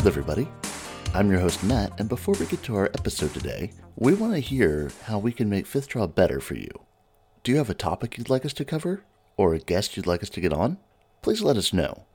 Wild, everybody. I'm your host, Matt, and before we get to our episode today, we want to hear how we can make Fifth Draw better for you. Do you have a topic you'd like us to cover? Or a guest you'd like us to get on? Please let us know.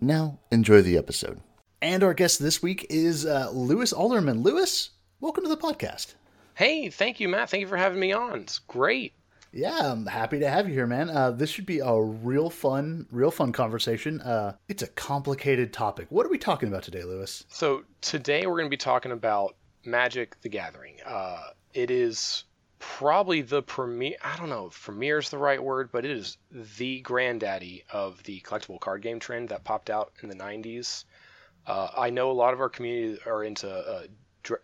Now, enjoy the episode. And our guest this week is uh, Lewis Alderman. Lewis, welcome to the podcast. Hey, thank you, Matt. Thank you for having me on. It's great. Yeah, I'm happy to have you here, man. Uh, this should be a real fun, real fun conversation. Uh, it's a complicated topic. What are we talking about today, Lewis? So today we're going to be talking about Magic: The Gathering. Uh, it is probably the premier. I don't know if premier is the right word, but it is the granddaddy of the collectible card game trend that popped out in the '90s. Uh, I know a lot of our community are into uh,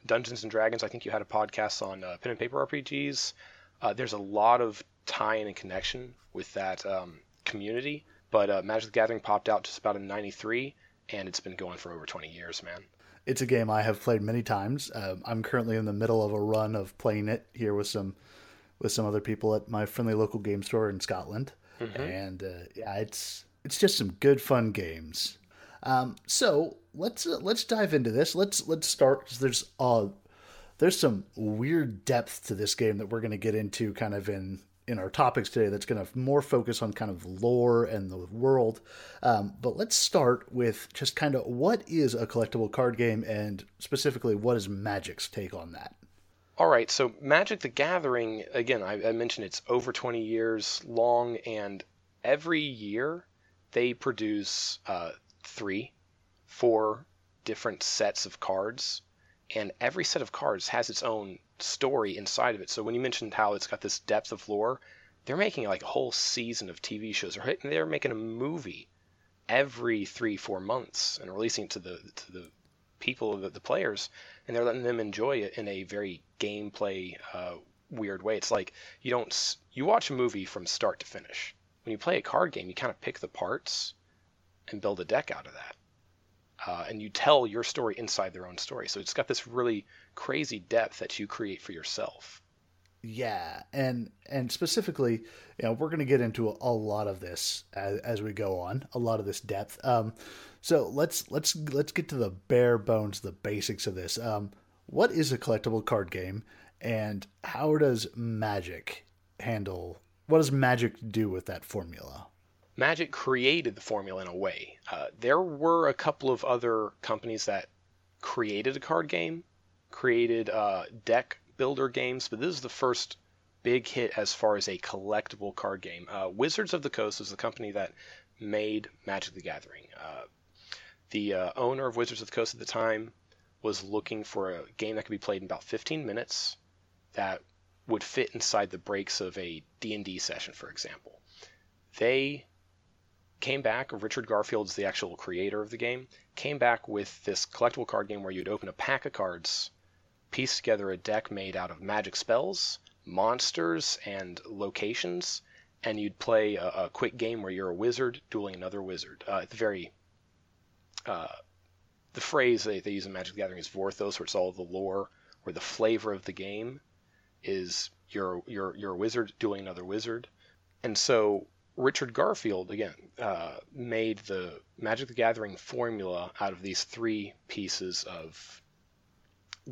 Dungeons and Dragons. I think you had a podcast on uh, pen and paper RPGs. Uh, there's a lot of tie-in and connection with that um, community. But uh, Magic the Gathering popped out just about in '93, and it's been going for over 20 years, man. It's a game I have played many times. Um, I'm currently in the middle of a run of playing it here with some with some other people at my friendly local game store in Scotland, mm-hmm. and uh, yeah, it's it's just some good fun games. Um, so let's uh, let's dive into this. Let's let's start. There's uh there's some weird depth to this game that we're going to get into kind of in in our topics today that's going to more focus on kind of lore and the world. Um, but let's start with just kind of what is a collectible card game and specifically what is magic's take on that? All right so magic the gathering again i, I mentioned it's over 20 years long and every year they produce uh, three four different sets of cards and every set of cards has its own story inside of it. So when you mentioned how it's got this depth of lore, they're making like a whole season of TV shows, or they're making a movie every three, four months and releasing it to the to the people, the, the players, and they're letting them enjoy it in a very gameplay uh, weird way. It's like you don't you watch a movie from start to finish. When you play a card game, you kind of pick the parts and build a deck out of that uh, and you tell your story inside their own story. So it's got this really crazy depth that you create for yourself. Yeah, and and specifically, you know, we're going to get into a, a, lot of this as, as we go on, a lot of this depth. Um, so let's let's let's get to the bare bones, the basics of this. Um, what is a collectible card game, and how does Magic handle? What does Magic do with that formula? Magic created the formula in a way. Uh, there were a couple of other companies that created a card game, created uh, deck builder games, but this is the first big hit as far as a collectible card game. Uh, Wizards of the Coast was the company that made Magic the Gathering. Uh, the uh, owner of Wizards of the Coast at the time was looking for a game that could be played in about 15 minutes that would fit inside the breaks of a D&D session, for example. They came back, Richard Garfield's the actual creator of the game, came back with this collectible card game where you'd open a pack of cards, piece together a deck made out of magic spells, monsters, and locations, and you'd play a, a quick game where you're a wizard dueling another wizard. Uh, the very uh, the phrase they, they use in Magic the Gathering is Vorthos, where it's all the lore or the flavor of the game is you're you're you're a wizard dueling another wizard, and so Richard Garfield, again, uh, made the Magic the Gathering formula out of these three pieces of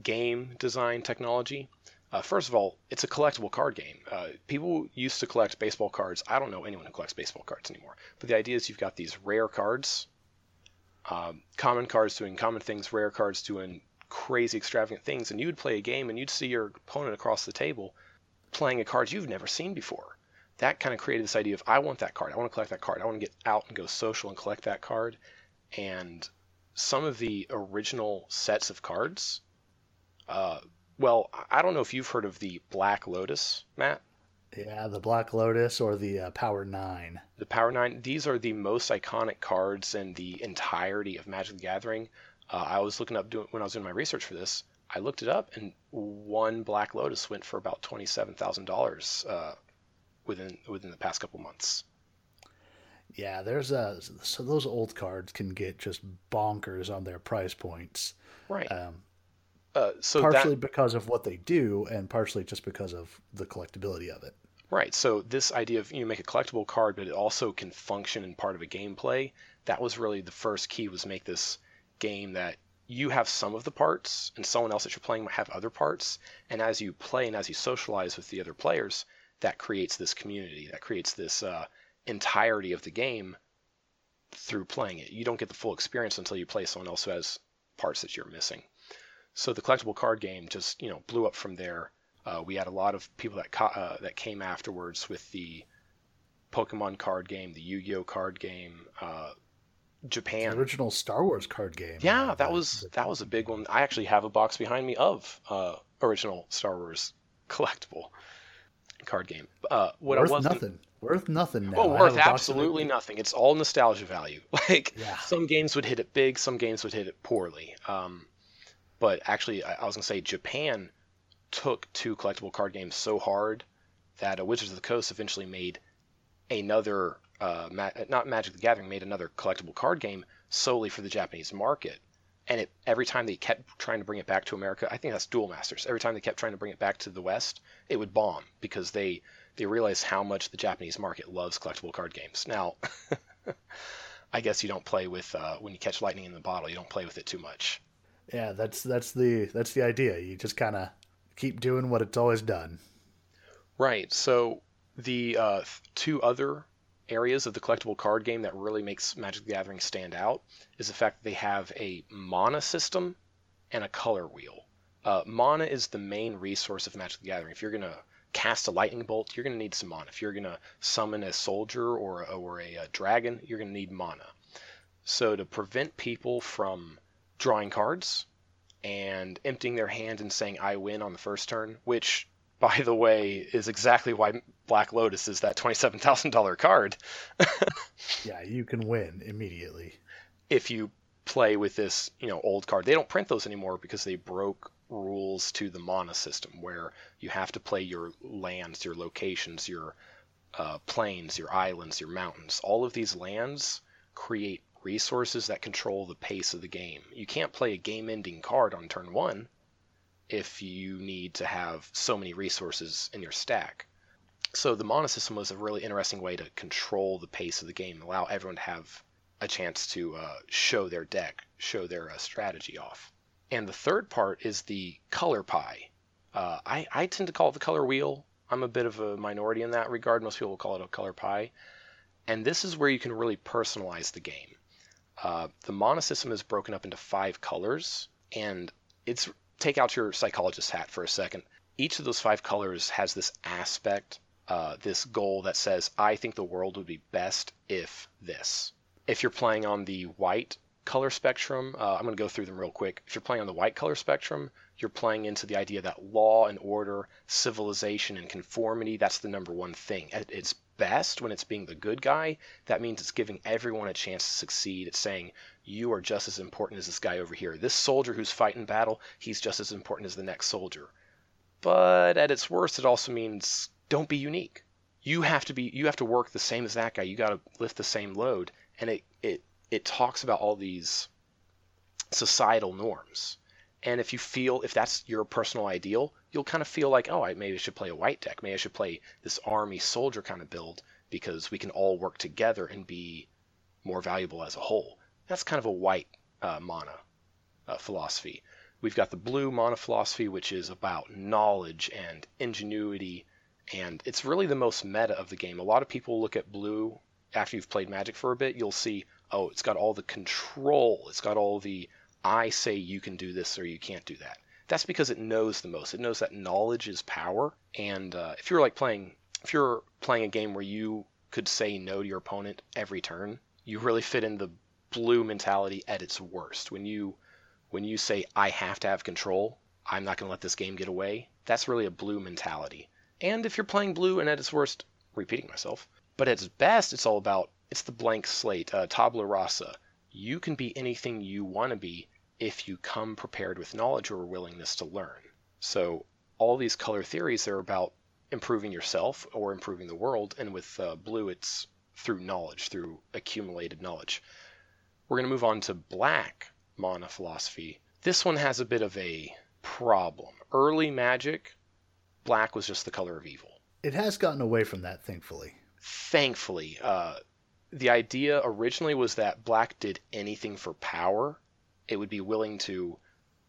game design technology. Uh, first of all, it's a collectible card game. Uh, people used to collect baseball cards. I don't know anyone who collects baseball cards anymore. But the idea is you've got these rare cards, um, common cards doing common things, rare cards doing crazy, extravagant things, and you would play a game and you'd see your opponent across the table playing a card you've never seen before that kind of created this idea of I want that card. I want to collect that card. I want to get out and go social and collect that card. And some of the original sets of cards, uh, well, I don't know if you've heard of the Black Lotus, Matt. Yeah, the Black Lotus or the uh, Power Nine. The Power Nine. These are the most iconic cards in the entirety of Magic the Gathering. Uh, I was looking up doing, when I was doing my research for this. I looked it up, and one Black Lotus went for about twenty-seven thousand uh, dollars within within the past couple months. Yeah, there's a so those old cards can get just bonkers on their price points. Right. Um, uh, so partially that, because of what they do, and partially just because of the collectability of it. Right. So this idea of you make a collectible card, but it also can function in part of a gameplay. That was really the first key was make this game that you have some of the parts and someone else that you're playing might have other parts and as you play and as you socialize with the other players that creates this community that creates this uh, entirety of the game through playing it you don't get the full experience until you play someone else who has parts that you're missing so the collectible card game just you know blew up from there uh, we had a lot of people that ca- uh, that came afterwards with the Pokemon card game, the Yu-Gi-Oh card game, uh, Japan. The original Star Wars card game. Yeah, that was that was a big one. I actually have a box behind me of uh, original Star Wars collectible card game. Uh, what worth I wasn't, nothing. Worth nothing now. Oh, worth absolutely nothing. It's all nostalgia value. Like yeah. some games would hit it big, some games would hit it poorly. Um, but actually, I, I was gonna say Japan took to collectible card games so hard that uh, Wizards of the Coast eventually made another uh, ma- not Magic the Gathering made another collectible card game solely for the Japanese market. And it, every time they kept trying to bring it back to America, I think that's Duel Masters. Every time they kept trying to bring it back to the West, it would bomb because they they realized how much the Japanese market loves collectible card games. Now, I guess you don't play with uh, when you catch lightning in the bottle. You don't play with it too much. Yeah, that's that's the that's the idea. You just kind of keep doing what it's always done. Right. So the uh, two other areas of the collectible card game that really makes Magic the Gathering stand out is the fact that they have a mana system and a color wheel. Uh, mana is the main resource of Magic the Gathering. If you're going to cast a lightning bolt, you're going to need some mana. If you're going to summon a soldier or, or a, a dragon, you're going to need mana. So to prevent people from drawing cards and emptying their hand and saying I win on the first turn, which by the way is exactly why Black Lotus is that $27,000 card. yeah, you can win immediately. If you play with this, you know, old card. They don't print those anymore because they broke rules to the mana system where you have to play your lands, your locations, your uh, plains, your islands, your mountains. All of these lands create resources that control the pace of the game. You can't play a game ending card on turn one if you need to have so many resources in your stack. So the mana system was a really interesting way to control the pace of the game, allow everyone to have a chance to uh, show their deck, show their uh, strategy off. And the third part is the color pie. Uh, I, I tend to call it the color wheel. I'm a bit of a minority in that regard. Most people will call it a color pie. And this is where you can really personalize the game. Uh, the mana system is broken up into five colors, and it's take out your psychologist hat for a second. Each of those five colors has this aspect, uh, this goal that says, I think the world would be best if this. If you're playing on the white color spectrum, uh, I'm going to go through them real quick. If you're playing on the white color spectrum, you're playing into the idea that law and order, civilization and conformity, that's the number one thing. Its best, when it's being the good guy, that means it's giving everyone a chance to succeed. It's saying, you are just as important as this guy over here. This soldier who's fighting battle, he's just as important as the next soldier. But at its worst, it also means don't be unique. You have to be you have to work the same as that guy. You got to lift the same load. And it it it talks about all these societal norms. And if you feel if that's your personal ideal, you'll kind of feel like, oh, I maybe I should play a white deck. Maybe I should play this army soldier kind of build because we can all work together and be more valuable as a whole. That's kind of a white uh, mana uh, philosophy. We've got the blue mana philosophy, which is about knowledge and ingenuity, and it's really the most meta of the game. A lot of people look at blue after you've played Magic for a bit. You'll see, oh, it's got all the control. It's got all the I say you can do this or you can't do that. That's because it knows the most. It knows that knowledge is power. And uh, if you're like playing, if you're playing a game where you could say no to your opponent every turn, you really fit in the blue mentality at its worst. When you when you say I have to have control, I'm not going to let this game get away. That's really a blue mentality. And if you're playing blue and at its worst, repeating myself, but at its best, it's all about it's the blank slate, uh, tabula rasa. You can be anything you want to be if you come prepared with knowledge or willingness to learn. So all these color theories are about improving yourself or improving the world, and with uh, blue, it's through knowledge, through accumulated knowledge. We're going to move on to black mana philosophy. This one has a bit of a problem. Early magic, black was just the color of evil. It has gotten away from that, thankfully. Thankfully. Uh, the idea originally was that black did anything for power, it would be willing to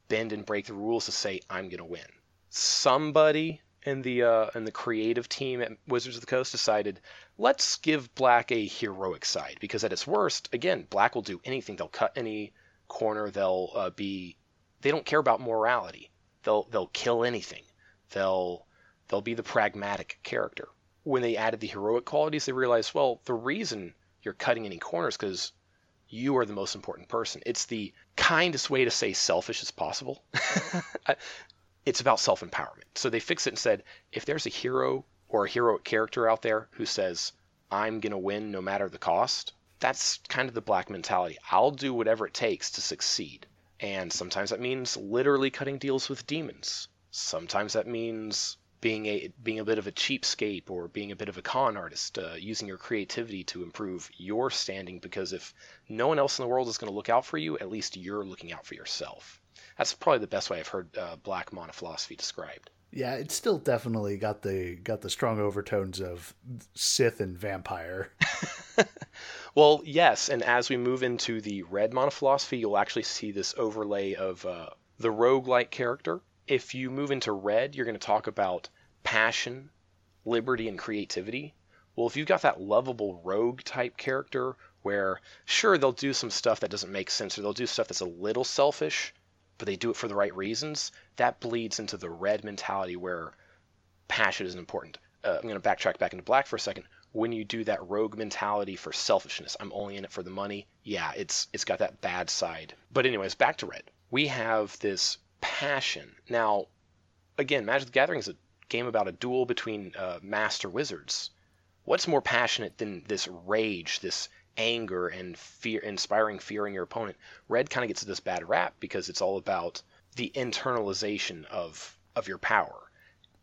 bend and break the rules to say I'm going to win. Somebody in the uh, in the creative team at Wizards of the Coast decided let's give Black a heroic side because at its worst, again, Black will do anything. They'll cut any corner. They'll uh, be they don't care about morality. They'll they'll kill anything. They'll they'll be the pragmatic character. When they added the heroic qualities, they realized well the reason you're cutting any corners because you are the most important person. It's the kindest way to say selfish as possible. it's about self empowerment. So they fixed it and said if there's a hero or a heroic character out there who says, I'm going to win no matter the cost, that's kind of the black mentality. I'll do whatever it takes to succeed. And sometimes that means literally cutting deals with demons. Sometimes that means being a being a bit of a cheapskate or being a bit of a con artist, uh, using your creativity to improve your standing. Because if no one else in the world is going to look out for you, at least you're looking out for yourself. That's probably the best way I've heard uh, black mana philosophy described. Yeah, it's still definitely got the got the strong overtones of Sith and vampire. well, yes, and as we move into the red mana philosophy, you'll actually see this overlay of uh, the rogue-like character. If you move into red, you're going to talk about passion, liberty, and creativity. Well, if you've got that lovable rogue type character where, sure, they'll do some stuff that doesn't make sense or they'll do stuff that's a little selfish, but they do it for the right reasons, that bleeds into the red mentality where passion is important. Uh, I'm going to backtrack back into black for a second. When you do that rogue mentality for selfishness, I'm only in it for the money. Yeah, it's it's got that bad side. But anyways, back to red. We have this passion. Now, again, Magic the Gathering is a game about a duel between uh, master wizards. What's more passionate than this rage, this anger and fear, inspiring fear in your opponent. Red kind of gets this bad rap because it's all about the internalization of of your power.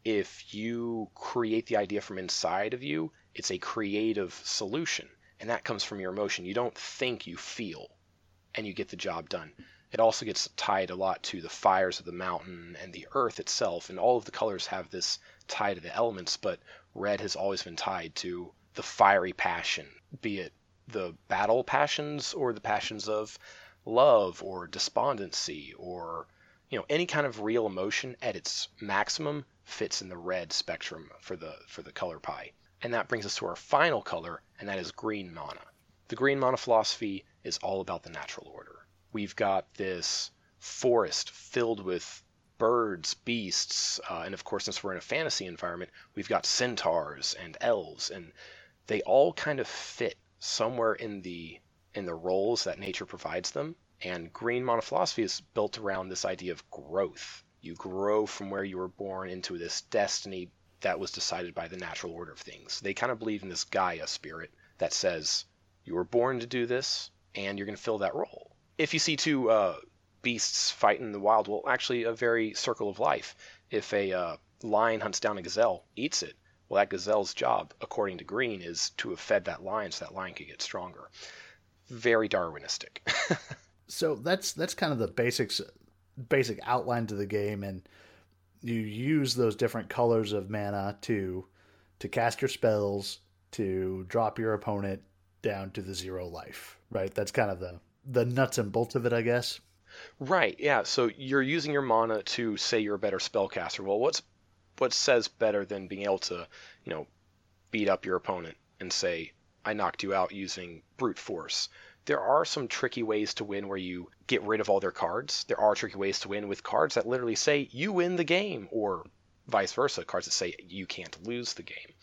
If you create the idea from inside of you, it's a creative solution, and that comes from your emotion. You don't think, you feel, and you get the job done. It also gets tied a lot to the fires of the mountain and the earth itself, and all of the colors have this tie to the elements, but red has always been tied to the fiery passion, be it the battle passions or the passions of love or despondency or you know any kind of real emotion at its maximum fits in the red spectrum for the for the color pie. And that brings us to our final color, and that is green mana. The green mana philosophy is all about the natural order. We've got this forest filled with birds, beasts, uh, and of course, since we're in a fantasy environment, we've got centaurs and elves, and they all kind of fit somewhere in the in the roles that nature provides them. And green mana philosophy is built around this idea of growth. You grow from where you were born into this destiny that was decided by the natural order of things. They kind of believe in this Gaia spirit that says you were born to do this and you're going to fill that role. If you see two uh, beasts fight in the wild, well, actually, a very circle of life. If a uh, lion hunts down a gazelle, eats it, well, that gazelle's job, according to Green, is to have fed that lion so that lion could get stronger. Very Darwinistic. so that's that's kind of the basics, basic outline to the game, and you use those different colors of mana to to cast your spells, to drop your opponent down to the zero life. Right. That's kind of the the nuts and bolts of it, I guess. Right. Yeah. So you're using your mana to say you're a better spellcaster. Well, what's what says better than being able to, you know, beat up your opponent and say, I knocked you out using brute force. There are some tricky ways to win where you get rid of all their cards. There are tricky ways to win with cards that literally say you win the game, or vice versa, cards that say you can't lose the game.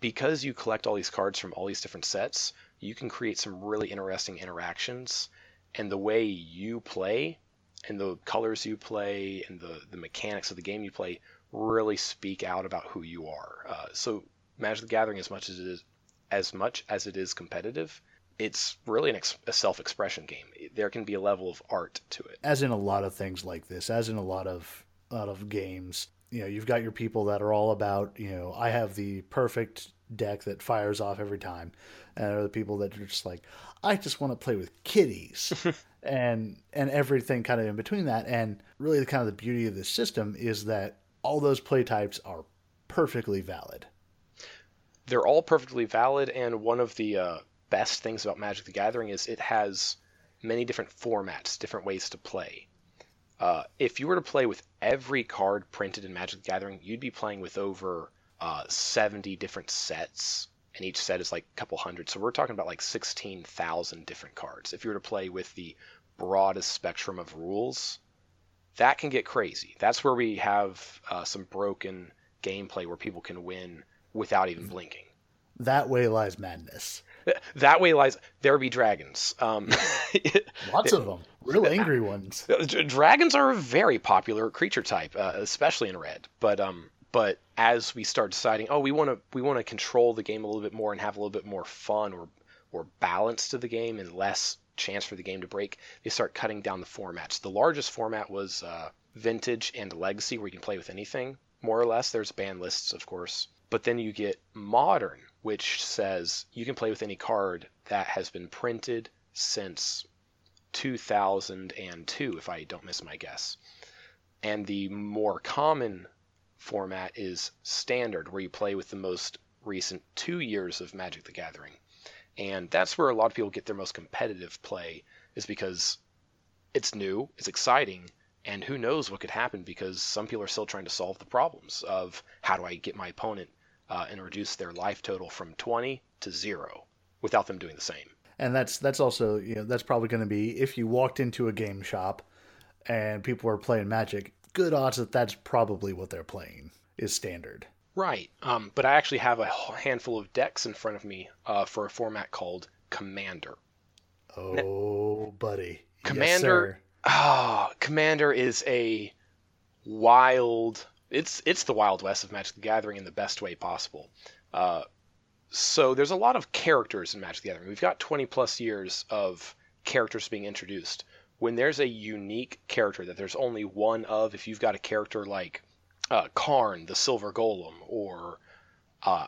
Because you collect all these cards from all these different sets, you can create some really interesting interactions. And the way you play, and the colors you play, and the, the mechanics of the game you play really speak out about who you are. Uh, so Magic the Gathering, as much as it is, as much as it is competitive, it's really ex- a self-expression game. There can be a level of art to it. As in a lot of things like this, as in a lot of lot of games, you know, you've got your people that are all about, you know, I have the perfect deck that fires off every time, and other people that are just like, I just want to play with kitties, and and everything kind of in between that. And really, the kind of the beauty of this system is that all those play types are perfectly valid. They're all perfectly valid, and one of the uh, best things about Magic the Gathering is it has many different formats, different ways to play. Uh, if you were to play with every card printed in Magic the Gathering, you'd be playing with over uh, 70 different sets, and each set is like a couple hundred. So we're talking about like 16,000 different cards. If you were to play with the broadest spectrum of rules, that can get crazy. That's where we have uh, some broken gameplay where people can win without even blinking. That way lies madness. That way lies there be dragons. Um, Lots of them, real angry ones. dragons are a very popular creature type, uh, especially in red. But um, but as we start deciding, oh, we want to we want to control the game a little bit more and have a little bit more fun or or balance to the game and less chance for the game to break, they start cutting down the formats. The largest format was uh, Vintage and Legacy, where you can play with anything more or less. There's ban lists, of course. But then you get Modern, which says you can play with any card that has been printed since 2002, if I don't miss my guess. And the more common format is Standard, where you play with the most recent two years of Magic the Gathering. And that's where a lot of people get their most competitive play, is because it's new, it's exciting, and who knows what could happen because some people are still trying to solve the problems of how do I get my opponent uh, and reduce their life total from 20 to zero without them doing the same. And that's that's also you know that's probably going to be if you walked into a game shop and people are playing Magic, good odds that that's probably what they're playing is standard. Right. Um, but I actually have a handful of decks in front of me uh, for a format called Commander. Oh, buddy. Commander. Yes, oh, Commander is a wild. It's it's the Wild West of Magic the Gathering in the best way possible. Uh, so there's a lot of characters in Magic the Gathering. We've got 20 plus years of characters being introduced. When there's a unique character that there's only one of, if you've got a character like uh, Karn, the Silver Golem, or uh,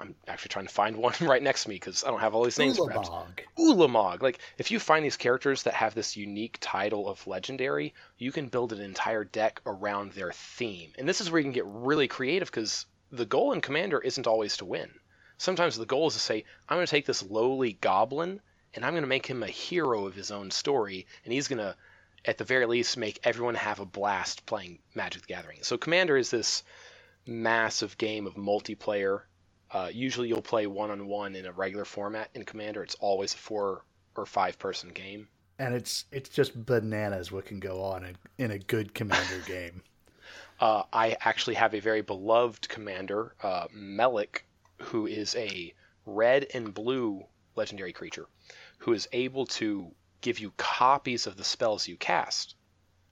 I'm actually trying to find one right next to me because I don't have all these names. Ulamog. Ulamog. Like if you find these characters that have this unique title of legendary, you can build an entire deck around their theme. And this is where you can get really creative because the goal in Commander isn't always to win. Sometimes the goal is to say, I'm going to take this lowly goblin and I'm going to make him a hero of his own story, and he's going to at the very least make everyone have a blast playing Magic the Gathering. So Commander is this massive game of multiplayer. Uh, usually you'll play one on one in a regular format. In Commander, it's always a four or five person game. And it's it's just bananas what can go on in, in a good Commander game. Uh, I actually have a very beloved Commander, uh, Melek, who is a red and blue legendary creature, who is able to give you copies of the spells you cast.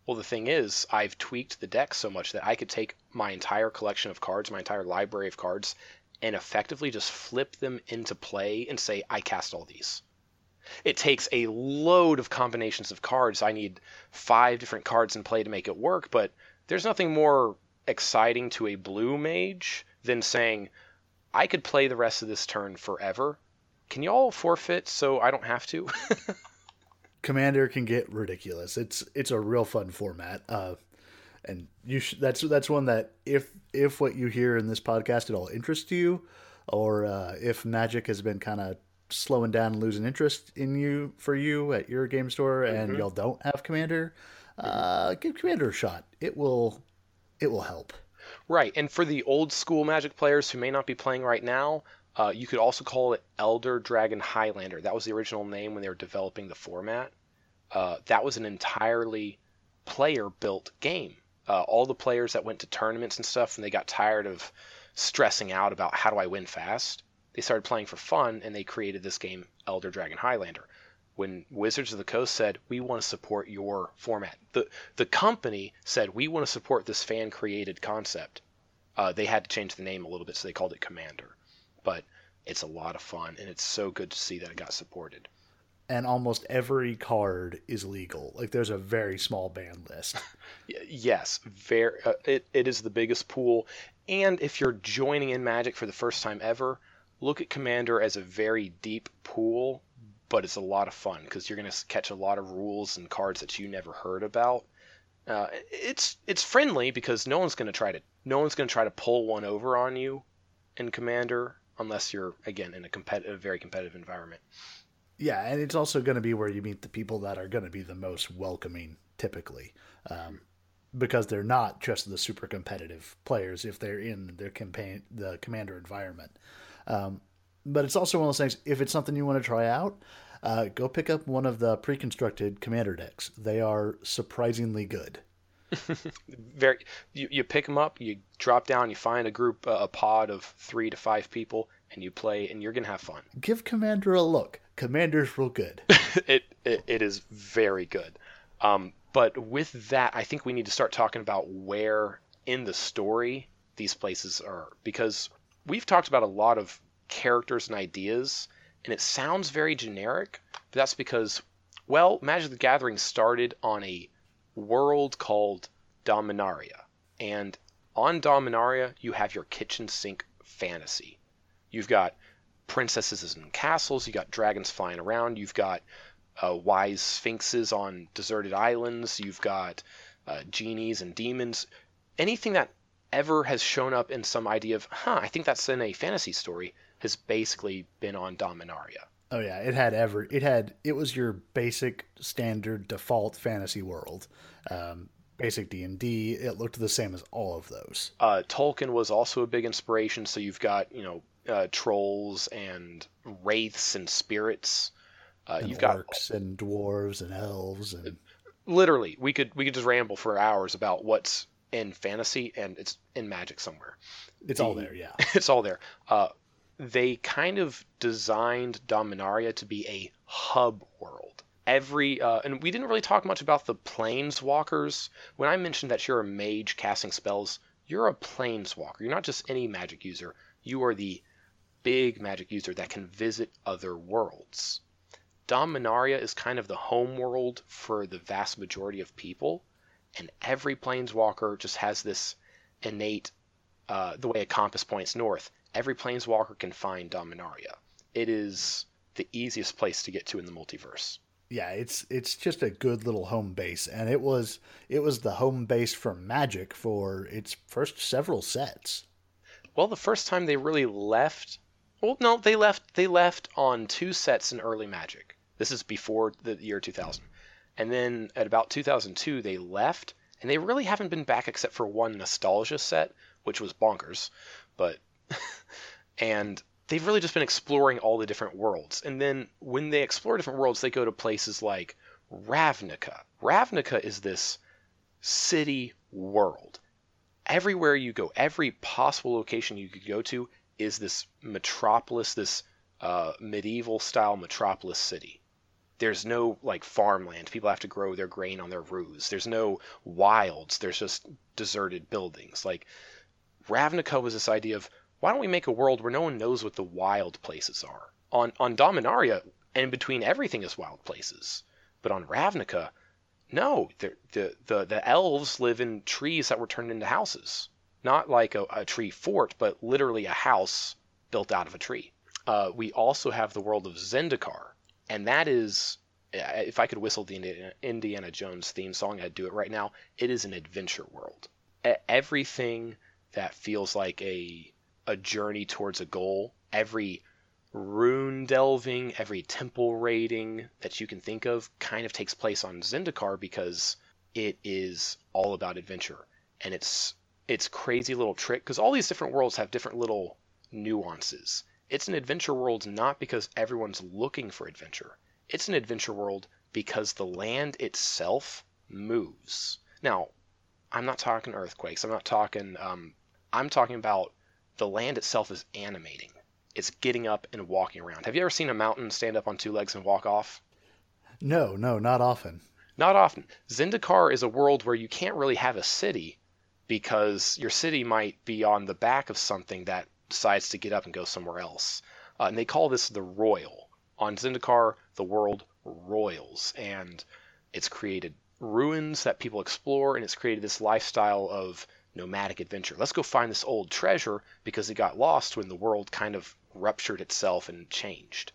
Well, the thing is, I've tweaked the deck so much that I could take my entire collection of cards, my entire library of cards, and effectively just flip them into play and say, I cast all these. It takes a load of combinations of cards. I need five different cards in play to make it work, but there's nothing more exciting to a blue mage than saying, I could play the rest of this turn forever. Can you all forfeit so I don't have to? Commander can get ridiculous. It's it's a real fun format. Uh, and you sh- that's that's one that if if what you hear in this podcast at all interests you, or uh, if Magic has been kind of slowing down and losing interest in you for you at your game store, and mm-hmm. y'all don't have Commander, uh, give Commander a shot. It will it will help. Right, and for the old school Magic players who may not be playing right now, uh, you could also call it Elder Dragon Highlander. That was the original name when they were developing the format. Uh, that was an entirely player built game. Uh, all the players that went to tournaments and stuff, and they got tired of stressing out about how do I win fast, they started playing for fun and they created this game, Elder Dragon Highlander. When Wizards of the Coast said, We want to support your format, the, the company said, We want to support this fan created concept. Uh, they had to change the name a little bit, so they called it Commander but it's a lot of fun and it's so good to see that it got supported. And almost every card is legal. Like there's a very small ban list. yes, very. Uh, it it is the biggest pool. And if you're joining in Magic for the first time ever, look at Commander as a very deep pool, but it's a lot of fun because you're going to catch a lot of rules and cards that you never heard about. Uh, it's it's friendly because no one's going to try to no one's going to try to pull one over on you in Commander unless you're again in a competitive, very competitive environment. Yeah, and it's also going to be where you meet the people that are going to be the most welcoming, typically, um, because they're not just the super competitive players if they're in their campaign, the commander environment. Um, but it's also one of those things. If it's something you want to try out, uh, go pick up one of the pre-constructed commander decks. They are surprisingly good. Very, you, you pick them up, you drop down, you find a group, uh, a pod of three to five people, and you play, and you're gonna have fun. Give Commander a look. Commander's real good. it, it it is very good. Um, but with that, I think we need to start talking about where in the story these places are, because we've talked about a lot of characters and ideas, and it sounds very generic, but that's because, well, Magic the Gathering started on a world called Dominaria. And on Dominaria, you have your kitchen sink fantasy. You've got princesses in castles, you've got dragons flying around, you've got uh, wise sphinxes on deserted islands, you've got uh, genies and demons. Anything that ever has shown up in some idea of, huh, I think that's in a fantasy story, has basically been on Dominaria. Oh yeah, it had ever it had it was your basic standard default fantasy world. Um, basic D and D. It looked the same as all of those. Uh, Tolkien was also a big inspiration. So you've got you know uh, trolls and wraiths and spirits. Uh, and you've got and dwarves and elves and literally we could we could just ramble for hours about what's in fantasy and it's in magic somewhere. It's the, all there, yeah. it's all there. Uh, they kind of designed Dominaria to be a hub world. Every uh, and we didn't really talk much about the planeswalkers. When I mentioned that you're a mage casting spells, you're a planeswalker. You're not just any magic user. You are the big magic user that can visit other worlds. Dominaria is kind of the home world for the vast majority of people, and every planeswalker just has this innate, uh, the way a compass points north every planeswalker can find Dominaria. It is the easiest place to get to in the multiverse. Yeah, it's it's just a good little home base, and it was it was the home base for Magic for its first several sets. Well, the first time they really left, well, no, they left they left on two sets in early Magic. This is before the year 2000, and then at about 2002 they left, and they really haven't been back except for one nostalgia set, which was bonkers, but and they've really just been exploring all the different worlds. And then when they explore different worlds, they go to places like Ravnica. Ravnica is this city world. Everywhere you go, every possible location you could go to is this metropolis, this uh, medieval style metropolis city. There's no like farmland. People have to grow their grain on their roofs. There's no wilds. There's just deserted buildings. Like Ravnica was this idea of why don't we make a world where no one knows what the wild places are? On on Dominaria, and between everything is wild places. But on Ravnica, no, the the the, elves live in trees that were turned into houses. Not like a, a tree fort, but literally a house built out of a tree. Uh, we also have the world of Zendikar, and that is if I could whistle the Indiana Jones theme song, I'd do it right now. It is an adventure world. Everything that feels like a a journey towards a goal. Every rune delving, every temple raiding that you can think of kind of takes place on Zendikar because it is all about adventure. And it's it's crazy little trick because all these different worlds have different little nuances. It's an adventure world not because everyone's looking for adventure. It's an adventure world because the land itself moves. Now, I'm not talking earthquakes. I'm not talking. Um, I'm talking about the land itself is animating. It's getting up and walking around. Have you ever seen a mountain stand up on two legs and walk off? No, no, not often. Not often. Zendikar is a world where you can't really have a city because your city might be on the back of something that decides to get up and go somewhere else. Uh, and they call this the Roil. On Zendikar, the world roils, and it's created ruins that people explore, and it's created this lifestyle of nomadic adventure. Let's go find this old treasure because it got lost when the world kind of ruptured itself and changed.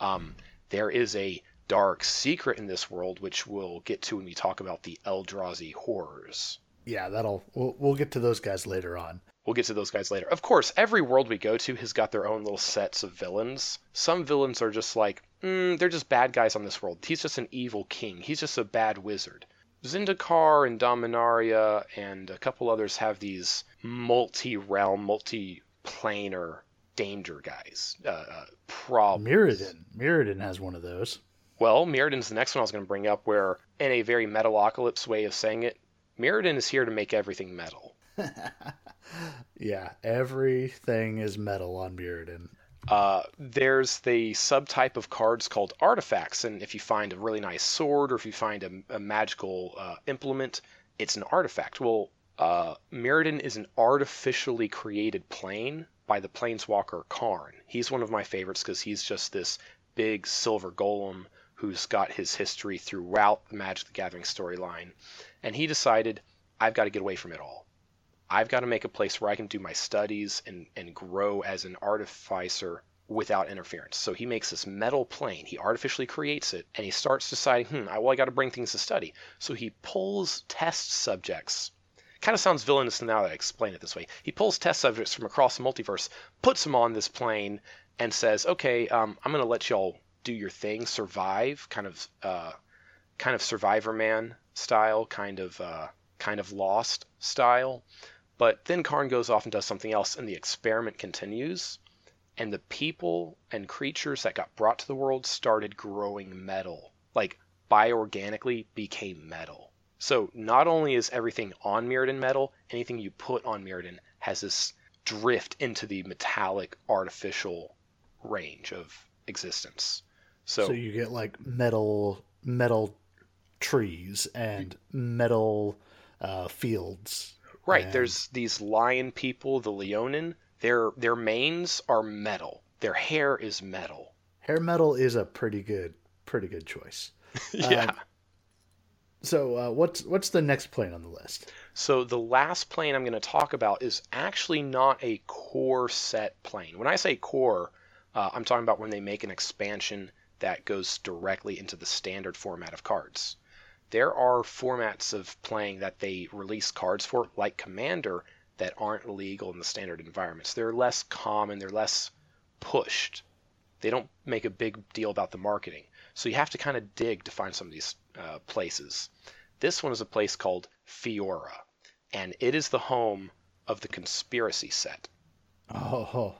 Um, there is a dark secret in this world, which we'll get to when we talk about the Eldrazi horrors. Yeah, that'll we'll, we'll get to those guys later on. We'll get to those guys later. Of course, every world we go to has got their own little sets of villains. Some villains are just like, mm, they're just bad guys on this world. He's just an evil king. He's just a bad wizard. Zendikar and Dominaria and a couple others have these multi-realm, multi-planar danger guys. Uh, uh, problems. Mirrodin. Mirrodin has one of those. Well, Mirrodin's the next one I was going to bring up, where, in a very Metalocalypse way of saying it, Mirrodin is here to make everything metal. yeah, everything is metal on Mirrodin. Uh, there's the subtype of cards called artifacts, and if you find a really nice sword or if you find a, a magical uh, implement, it's an artifact. Well, uh, is an artificially created plane by the planeswalker Karn. He's one of my favorites because he's just this big silver golem who's got his history throughout the Magic the Gathering storyline. And he decided, I've got to get away from it all. I've got to make a place where I can do my studies and, and grow as an artificer without interference. So he makes this metal plane, he artificially creates it, and he starts deciding, hmm, well, I got to bring things to study. So he pulls test subjects. Kind of sounds villainous now that I explain it this way. He pulls test subjects from across the multiverse, puts them on this plane, and says, okay, um, I'm going to let y'all do your thing, survive, kind of, uh, kind of Survivor Man style, kind of, uh, kind of Lost style. But then Karn goes off and does something else, and the experiment continues. And the people and creatures that got brought to the world started growing metal, like bioorganically became metal. So not only is everything on Mirrodin metal, anything you put on Mirrodin has this drift into the metallic artificial range of existence. So, so you get like metal metal trees and metal uh, fields. Right. And... There's these lion people, the Leonin. Their their manes are metal. Their hair is metal. Hair metal is a pretty good pretty good choice. yeah. Um, so uh, what's what's the next plane on the list? So the last plane I'm going to talk about is actually not a core set plane. When I say core, uh, I'm talking about when they make an expansion that goes directly into the standard format of cards. There are formats of playing that they release cards for, like Commander, that aren't legal in the standard environments. They're less common, they're less pushed. They don't make a big deal about the marketing. So you have to kind of dig to find some of these uh, places. This one is a place called Fiora, and it is the home of the Conspiracy set. Oh,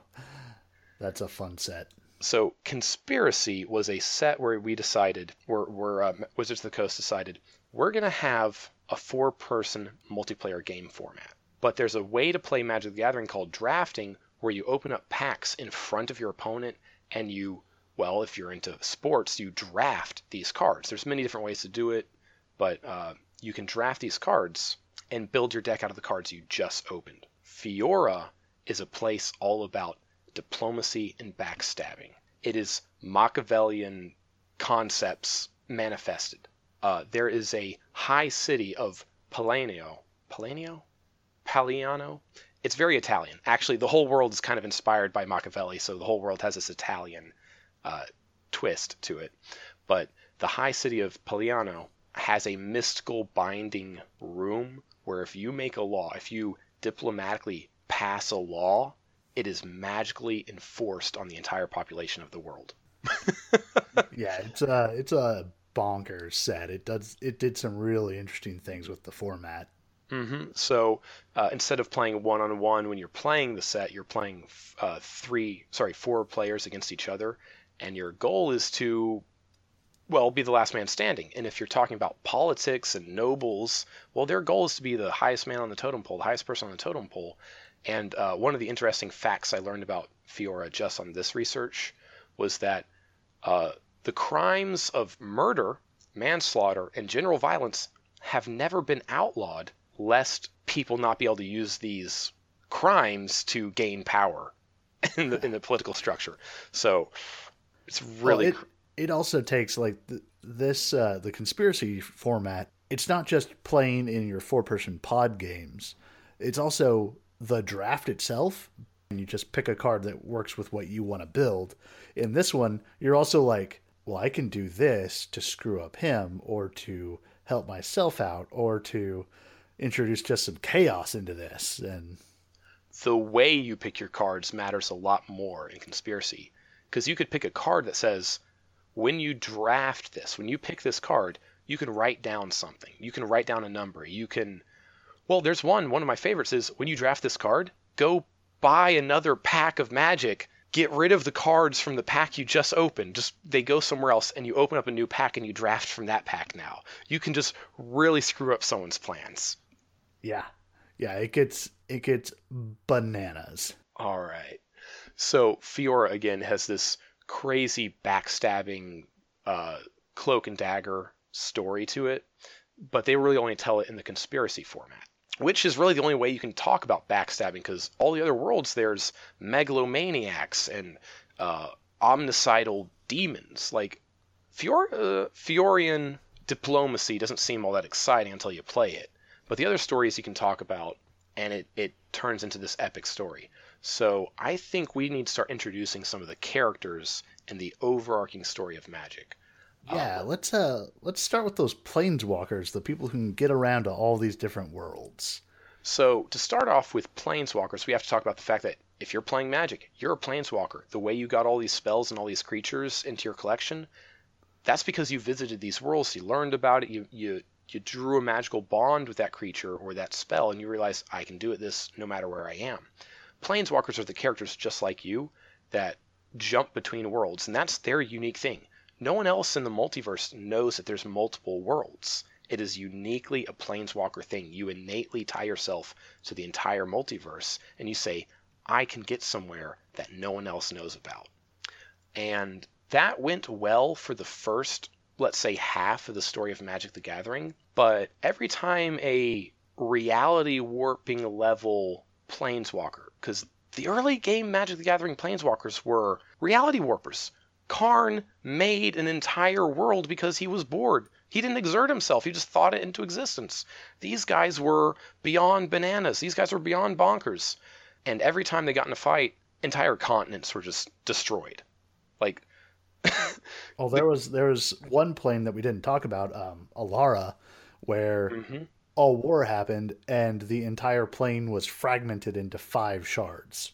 that's a fun set. So conspiracy was a set where we decided, where, where uh, Wizards of the Coast decided, we're going to have a four-person multiplayer game format. But there's a way to play Magic the Gathering called drafting, where you open up packs in front of your opponent and you, well, if you're into sports, you draft these cards. There's many different ways to do it, but uh, you can draft these cards and build your deck out of the cards you just opened. Fiora is a place all about diplomacy, and backstabbing. It is Machiavellian concepts manifested. Uh, there is a high city of Palenio. Palenio? Paliano? It's very Italian. Actually, the whole world is kind of inspired by Machiavelli, so the whole world has this Italian uh, twist to it. But the high city of Paliano has a mystical binding room where if you make a law, if you diplomatically pass a law, it is magically enforced on the entire population of the world. yeah, it's a it's a bonkers set. It does it did some really interesting things with the format. Mm-hmm. So uh, instead of playing one on one when you're playing the set, you're playing uh, three, sorry, four players against each other, and your goal is to, well, be the last man standing. And if you're talking about politics and nobles, well, their goal is to be the highest man on the totem pole, the highest person on the totem pole, and uh, one of the interesting facts I learned about Fiora just on this research was that uh, the crimes of murder, manslaughter, and general violence have never been outlawed, lest people not be able to use these crimes to gain power in the in the political structure. So it's really. Well, it, it also takes like this uh, the conspiracy format. It's not just playing in your four person pod games. It's also the draft itself and you just pick a card that works with what you want to build. In this one, you're also like, well, I can do this to screw up him or to help myself out or to introduce just some chaos into this and the way you pick your cards matters a lot more in conspiracy because you could pick a card that says when you draft this, when you pick this card, you can write down something. You can write down a number. You can well, there's one. One of my favorites is when you draft this card, go buy another pack of Magic. Get rid of the cards from the pack you just opened. Just they go somewhere else, and you open up a new pack and you draft from that pack. Now you can just really screw up someone's plans. Yeah, yeah, it gets it gets bananas. All right. So Fiora again has this crazy backstabbing uh, cloak and dagger story to it, but they really only tell it in the conspiracy format which is really the only way you can talk about backstabbing because all the other worlds there's megalomaniacs and uh, omnicidal demons. Like Fior- uh, Fiorian diplomacy doesn't seem all that exciting until you play it, but the other stories you can talk about, and it, it turns into this epic story. So I think we need to start introducing some of the characters and the overarching story of Magic. Yeah, um, let's uh let's start with those planeswalkers, the people who can get around to all these different worlds. So to start off with planeswalkers, we have to talk about the fact that if you're playing Magic, you're a planeswalker. The way you got all these spells and all these creatures into your collection, that's because you visited these worlds, you learned about it, you you you drew a magical bond with that creature or that spell, and you realize I can do it this no matter where I am. Planeswalkers are the characters just like you that jump between worlds, and that's their unique thing no one else in the multiverse knows that there's multiple worlds. It is uniquely a planeswalker thing. You innately tie yourself to the entire multiverse and you say, I can get somewhere that no one else knows about. And that went well for the first, let's say, half of the story of Magic the Gathering. But every time a reality warping level planeswalker, because the early game Magic the Gathering planeswalkers were reality warpers Karn made an entire world because he was bored. He didn't exert himself. He just thought it into existence. These guys were beyond bananas. These guys were beyond bonkers. And every time they got in a fight, entire continents were just destroyed. Like well, there was there was one plane that we didn't talk about, um, Alara, where mm-hmm. all war happened and the entire plane was fragmented into five shards.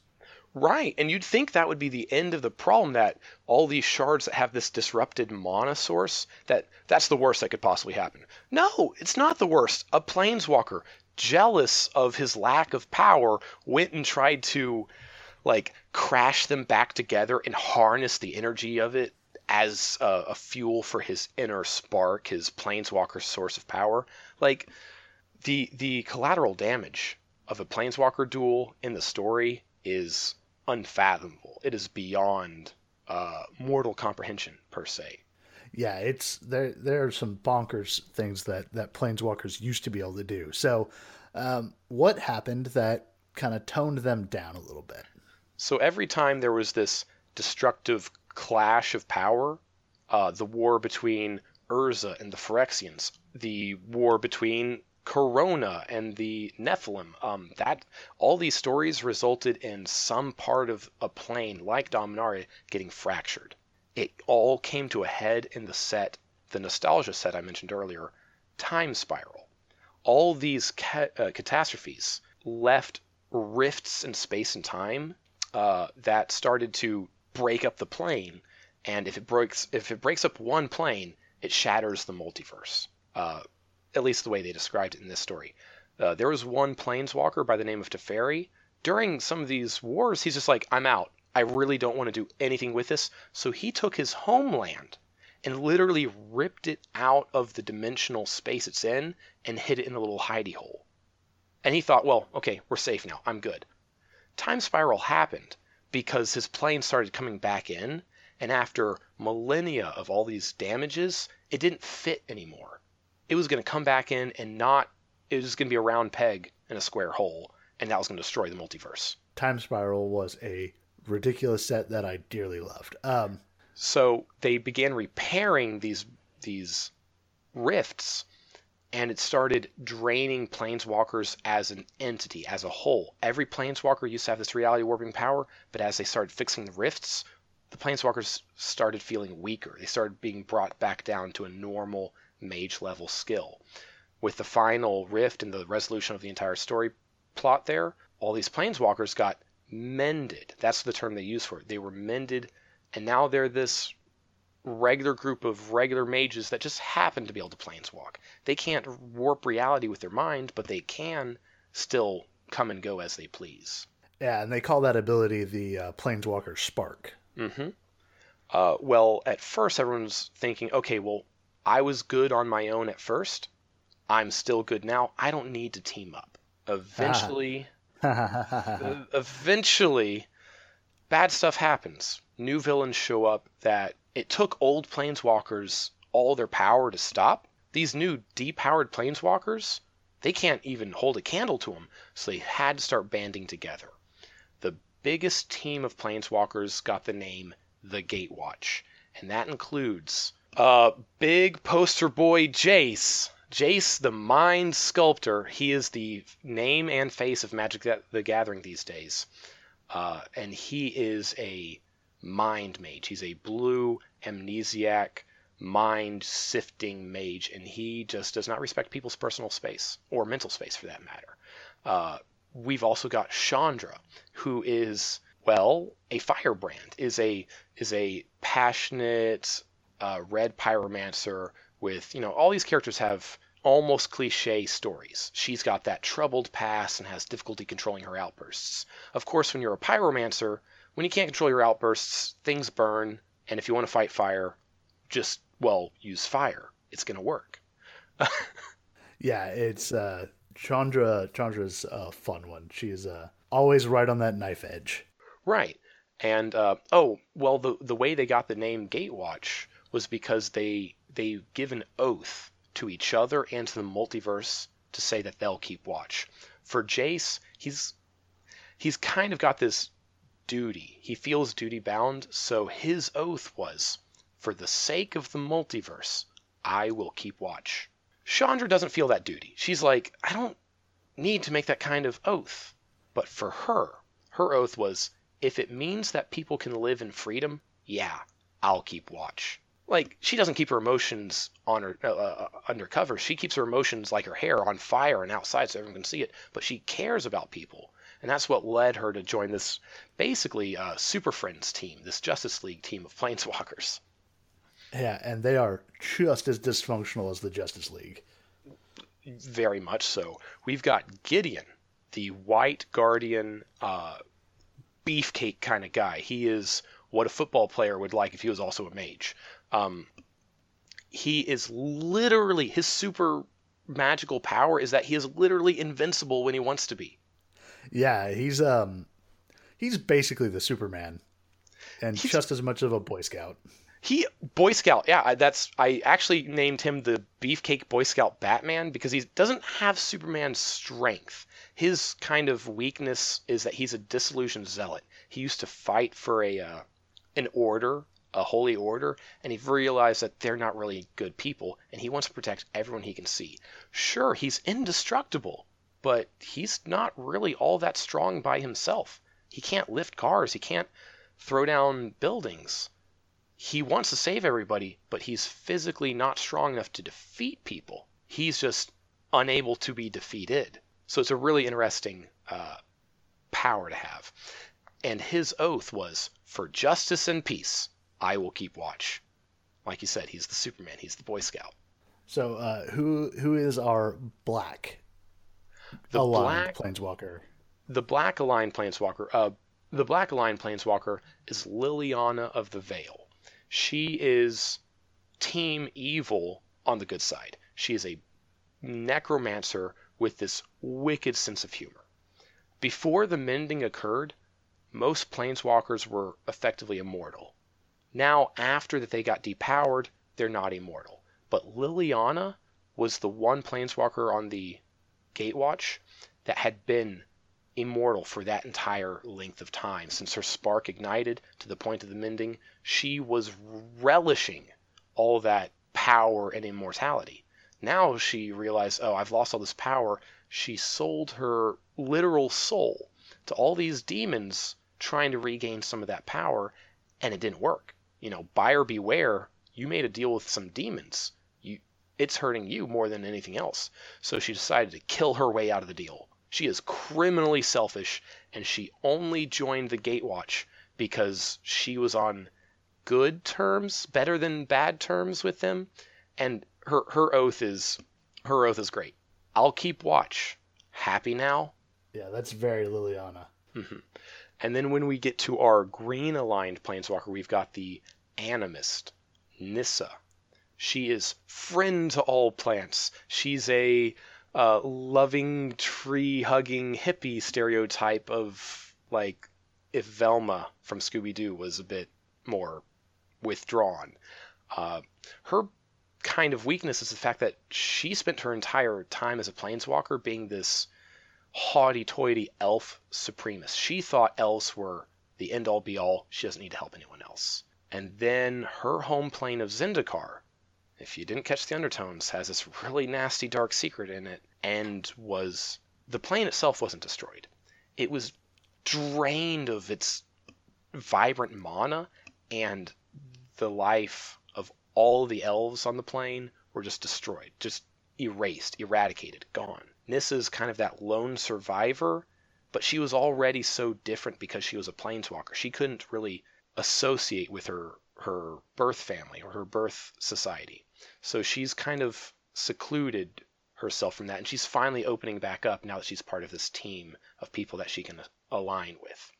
Right, and you'd think that would be the end of the problem that all these shards that have this disrupted mana source, that that's the worst that could possibly happen. No, it's not the worst. A planeswalker, jealous of his lack of power, went and tried to like crash them back together and harness the energy of it as a, a fuel for his inner spark, his planeswalker source of power. Like the the collateral damage of a planeswalker duel in the story is unfathomable. It is beyond uh, mortal comprehension per se. Yeah, it's there. There are some bonkers things that that planeswalkers used to be able to do. So, um, what happened that kind of toned them down a little bit? So every time there was this destructive clash of power, uh, the war between Urza and the Phyrexians, the war between Corona and the Nephilim. Um, that all these stories resulted in some part of a plane like Dominaria getting fractured. It all came to a head in the set, the nostalgia set I mentioned earlier, Time Spiral. All these ca- uh, catastrophes left rifts in space and time uh, that started to break up the plane. And if it breaks, if it breaks up one plane, it shatters the multiverse. Uh, at least the way they described it in this story. Uh, there was one planeswalker by the name of Teferi. During some of these wars, he's just like, I'm out. I really don't want to do anything with this. So he took his homeland and literally ripped it out of the dimensional space it's in and hid it in a little hidey hole. And he thought, well, okay, we're safe now. I'm good. Time Spiral happened because his plane started coming back in, and after millennia of all these damages, it didn't fit anymore it was going to come back in and not it was going to be a round peg in a square hole and that was going to destroy the multiverse. Time spiral was a ridiculous set that i dearly loved. Um, so they began repairing these these rifts and it started draining planeswalkers as an entity as a whole. Every planeswalker used to have this reality warping power but as they started fixing the rifts the planeswalkers started feeling weaker. They started being brought back down to a normal mage level skill. With the final rift and the resolution of the entire story plot there, all these planeswalkers got mended. That's the term they use for it. They were mended, and now they're this regular group of regular mages that just happen to be able to planeswalk. They can't warp reality with their mind, but they can still come and go as they please. Yeah, and they call that ability the uh, Planeswalker Spark. Mm-hmm. Uh, well, at first everyone's thinking, okay, well, I was good on my own at first. I'm still good now. I don't need to team up. Eventually, eventually, bad stuff happens. New villains show up that it took old planeswalkers all their power to stop. These new depowered planeswalkers, they can't even hold a candle to them, so they had to start banding together. The biggest team of planeswalkers got the name the Gatewatch, and that includes uh, big poster boy Jace. Jace, the Mind Sculptor, he is the name and face of Magic the Gathering these days. Uh, and he is a mind mage. He's a blue amnesiac mind sifting mage, and he just does not respect people's personal space or mental space for that matter. Uh, we've also got Chandra, who is well a firebrand, is a is a passionate uh, red pyromancer with you know all these characters have almost cliche stories. She's got that troubled past and has difficulty controlling her outbursts. Of course, when you're a pyromancer, when you can't control your outbursts, things burn, and if you want to fight fire, just well use fire. It's gonna work. yeah, it's uh, Chandra. Chandra's a fun one. She's uh, always right on that knife edge. Right, and uh, oh well, the the way they got the name Gatewatch was because they they give an oath to each other and to the multiverse to say that they'll keep watch. For Jace, he's he's kind of got this duty. He feels duty bound, so his oath was, for the sake of the multiverse, I will keep watch. Chandra doesn't feel that duty. She's like, I don't need to make that kind of oath. But for her, her oath was, if it means that people can live in freedom, yeah, I'll keep watch like she doesn't keep her emotions on her uh, uh, undercover. She keeps her emotions like her hair on fire and outside so everyone can see it. But she cares about people, and that's what led her to join this basically uh, Super Friends team, this Justice League team of Planeswalkers. Yeah, and they are just as dysfunctional as the Justice League. Very much so. We've got Gideon, the White Guardian, uh, beefcake kind of guy. He is what a football player would like if he was also a mage. Um, he is literally his super magical power is that he is literally invincible when he wants to be. Yeah, he's um he's basically the Superman and he's, just as much of a boy scout. He Boy Scout, yeah, that's I actually named him the Beefcake Boy Scout Batman because he doesn't have Superman's strength. His kind of weakness is that he's a disillusioned zealot. He used to fight for a uh, an order a holy order, and he realized that they're not really good people, and he wants to protect everyone he can see. Sure, he's indestructible, but he's not really all that strong by himself. He can't lift cars, he can't throw down buildings. He wants to save everybody, but he's physically not strong enough to defeat people. He's just unable to be defeated. So it's a really interesting uh, power to have. And his oath was for justice and peace. I will keep watch. Like you said, he's the Superman. He's the Boy Scout. So uh, who who is our black the aligned black, planeswalker? The black aligned planeswalker. Uh, the black aligned planeswalker is Liliana of the Veil. She is team evil on the good side. She is a necromancer with this wicked sense of humor. Before the mending occurred, most planeswalkers were effectively immortal. Now, after that they got depowered, they're not immortal. But Liliana was the one planeswalker on the Gatewatch that had been immortal for that entire length of time. Since her spark ignited to the point of the mending, she was relishing all that power and immortality. Now she realized, oh, I've lost all this power. She sold her literal soul to all these demons trying to regain some of that power, and it didn't work you know, buyer beware, you made a deal with some demons. You it's hurting you more than anything else. So she decided to kill her way out of the deal. She is criminally selfish and she only joined the Gatewatch because she was on good terms, better than bad terms with them, and her her oath is her oath is great. I'll keep watch. Happy now? Yeah, that's very Liliana. Mm-hmm. And then when we get to our green aligned planeswalker, we've got the animist, Nissa. She is friend to all plants. She's a uh, loving, tree hugging hippie stereotype of like if Velma from Scooby Doo was a bit more withdrawn. Uh, her kind of weakness is the fact that she spent her entire time as a planeswalker being this haughty-toity elf supremacist. She thought elves were the end-all be-all. She doesn't need to help anyone else. And then her home plane of Zendikar, if you didn't catch the undertones, has this really nasty dark secret in it, and was the plane itself wasn't destroyed. It was drained of its vibrant mana, and the life of all the elves on the plane were just destroyed, just erased, eradicated, gone. Nissa's kind of that lone survivor, but she was already so different because she was a planeswalker. She couldn't really associate with her her birth family or her birth society. So she's kind of secluded herself from that and she's finally opening back up now that she's part of this team of people that she can align with.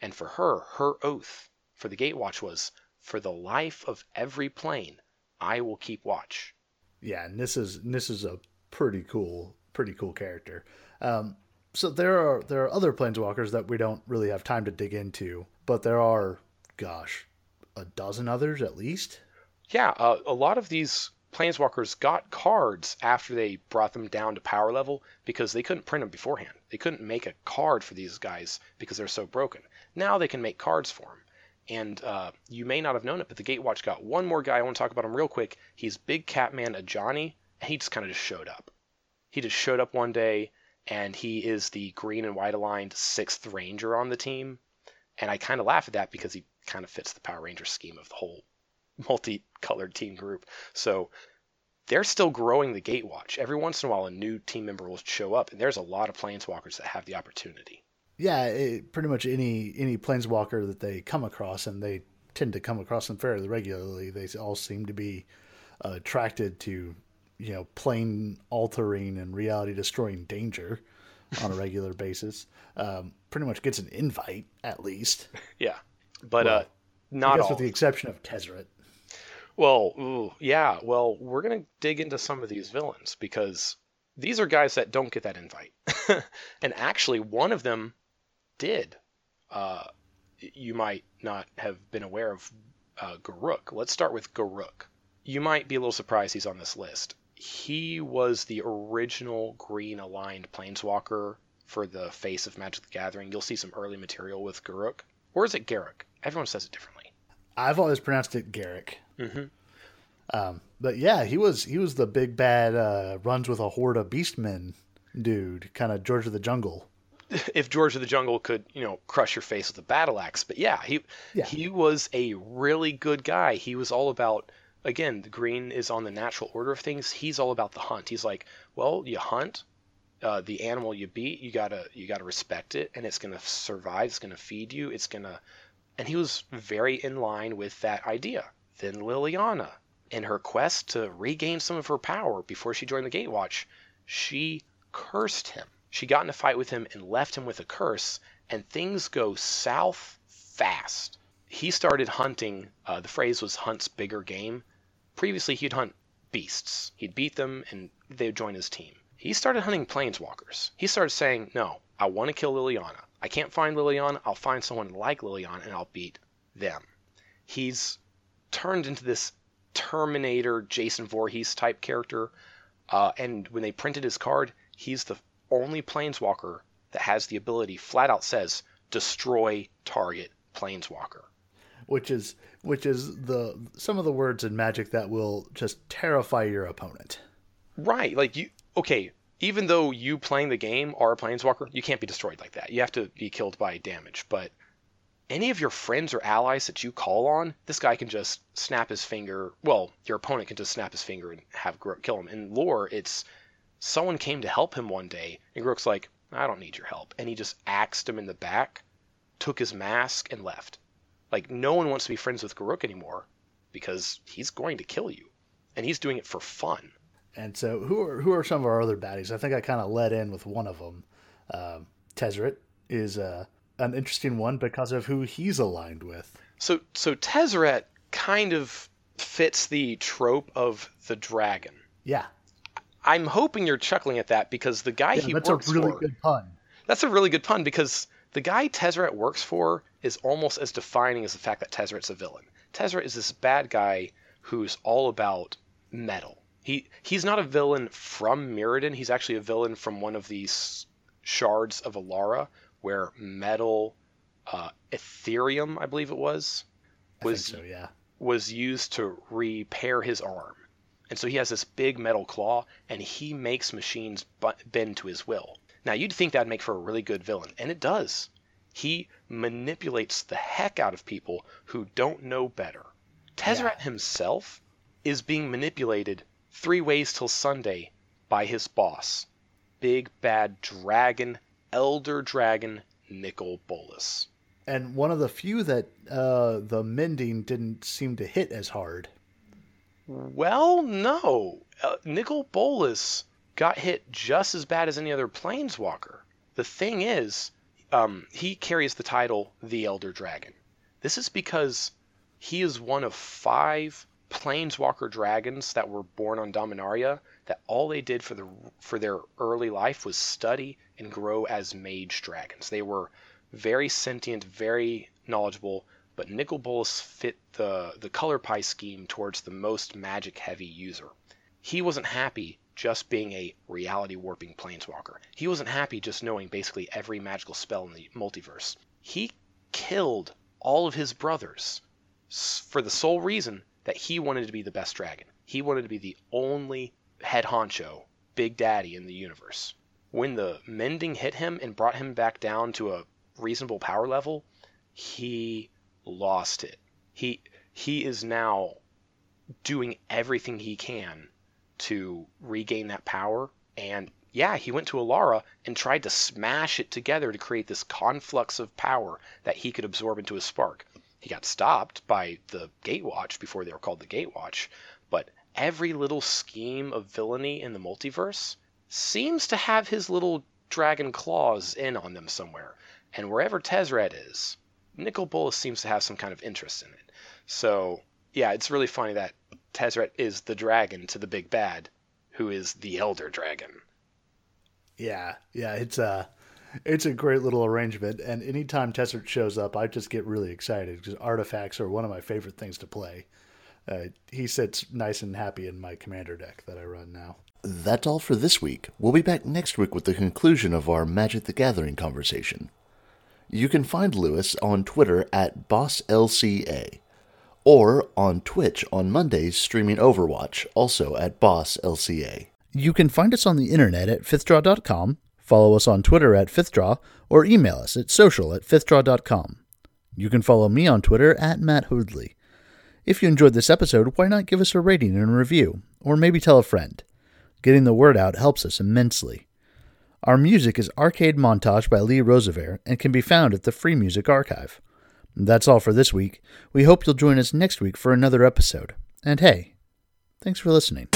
And for her, her oath for the Gatewatch was for the life of every plane, I will keep watch. Yeah, and this is this is a pretty cool pretty cool character. Um, so there are there are other planeswalkers that we don't really have time to dig into, but there are, gosh, a dozen others at least. Yeah, uh, a lot of these planeswalkers got cards after they brought them down to power level because they couldn't print them beforehand. They couldn't make a card for these guys because they're so broken. Now they can make cards for them. And uh, you may not have known it, but the Gatewatch got one more guy. I want to talk about him real quick. He's Big Catman Ajani. And he just kind of just showed up. He just showed up one day, and he is the green and white aligned sixth ranger on the team. And I kind of laugh at that because he kind of fits the Power Ranger scheme of the whole multicolored team group. So they're still growing the Gatewatch. Every once in a while, a new team member will show up, and there's a lot of planeswalkers that have the opportunity. Yeah, it, pretty much any any planeswalker that they come across, and they tend to come across them fairly regularly. They all seem to be uh, attracted to you know plane altering and reality destroying danger on a regular basis. Um, pretty much gets an invite at least. Yeah, but well, uh, not all. with the exception of Tezzeret. Well, ooh, yeah. Well, we're gonna dig into some of these villains because these are guys that don't get that invite, and actually, one of them did. Uh, you might not have been aware of uh, Garruk. Let's start with Garruk. You might be a little surprised he's on this list he was the original green aligned planeswalker for the face of Magic the Gathering. You'll see some early material with Garruk. Or is it Garruk? Everyone says it differently. I've always pronounced it Garruk. Mm-hmm. Um, but yeah, he was he was the big bad uh, runs with a horde of beastmen dude, kind of George of the Jungle. If George of the Jungle could, you know, crush your face with a battle axe, but yeah, he yeah. he was a really good guy. He was all about again, the green is on the natural order of things. He's all about the hunt. He's like, well, you hunt uh, the animal you beat. You gotta you gotta respect it, and it's gonna survive. It's gonna feed you. It's gonna, and he was very in line with that idea. Then Liliana, in her quest to regain some of her power before she joined the Gatewatch, she cursed him. She got in a fight with him and left him with a curse, and things go south fast. He started hunting. Uh, the phrase was hunts bigger game Previously, he'd hunt beasts. He'd beat them, and they'd join his team. He started hunting planeswalkers. He started saying, No, I want to kill Liliana. I can't find Liliana. I'll find someone like Liliana, and I'll beat them. He's turned into this Terminator, Jason Voorhees type character. Uh, and when they printed his card, he's the only planeswalker that has the ability, flat out says, destroy target planeswalker which is which is the some of the words in Magic that will just terrify your opponent. Right, like you. Okay, even though you playing the game are a planeswalker, you can't be destroyed like that. You have to be killed by damage. But any of your friends or allies that you call on, this guy can just snap his finger. Well, your opponent can just snap his finger and have Garruk kill him. In lore, it's someone came to help him one day, and Garruk's like, "I don't need your help," and he just axed him in the back, took his mask, and left. Like no one wants to be friends with Garruk anymore because he's going to kill you, and he's doing it for fun. And so, who are who are some of our other baddies? I think I kind of led in with one of them. Um, Tezzeret is uh, an interesting one because of who he's aligned with. So, so Tezzeret kind of fits the trope of the dragon. Yeah, I'm hoping you're chuckling at that because the guy yeah he that's works a really for. good pun. That's a really good pun because the guy Tezzeret works for is almost as defining as the fact that Tezzeret's a villain. Tezzeret is this bad guy who's all about metal. He he's not a villain from Mirrodin. He's actually a villain from one of these shards of Alara where metal, uh, etherium, I believe it was, was so. Yeah, was used to repair his arm. And so he has this big metal claw, and he makes machines bend to his will. Now, you'd think that'd make for a really good villain, and it does. He manipulates the heck out of people who don't know better. Tezzeret himself is being manipulated three ways till Sunday by his boss, big bad dragon, elder dragon, Nicol Bolas. and one of the few that uh, the mending didn't seem to hit as hard. Well, no. Uh, Nicol Bolas got hit just as bad as any other planeswalker. The thing is, um, he carries the title the Elder Dragon. This is because he is one of five planeswalker dragons that were born on Dominaria that all they did for the for their early life was study and grow as mage dragons. They were very sentient, very knowledgeable, but Nicol Bolas fit the the color pie scheme towards the most magic heavy user. He wasn't happy just being a reality warping planeswalker. He wasn't happy just knowing basically every magical spell in the multiverse. He killed all of his brothers for the sole reason that he wanted to be the best dragon. He wanted to be the only head honcho, big daddy in the universe. When the mending hit him and brought him back down to a reasonable power level, he lost it. He he is now doing everything he can to regain that power and yeah, he went to Alara and tried to smash it together to create this conflux of power that he could absorb into his spark. He got stopped by the Gatewatch before they were called the Gatewatch, but every little scheme of villainy in the multiverse seems to have his little dragon claws in on them somewhere. And wherever Tezzeret is, Nicol Bolas seems to have some kind of interest in it. So, yeah, it's really funny that Tezzeret is the dragon to the big bad, who is the elder dragon. Yeah, yeah, it's a it's a great little arrangement. And anytime Tezzeret shows up, I just get really excited because artifacts are one of my favorite things to play. Uh, he sits nice and happy in my commander deck that I run now. That's all for this week. We'll be back next week with the conclusion of our Magic the Gathering conversation. You can find Lewis on Twitter at BossLCA or on Twitch on Mondays streaming Overwatch, also at Boss LCA. You can find us on the internet at fifthdraw.com, follow us on Twitter at fifthdraw, or email us at social at fifthdraw.com. You can follow me on Twitter at Matt Hoodley. If you enjoyed this episode, why not give us a rating and a review, or maybe tell a friend? Getting the word out helps us immensely. Our music is Arcade Montage by Lee Rosevere and can be found at the Free Music Archive. That's all for this week. We hope you'll join us next week for another episode. And hey, thanks for listening.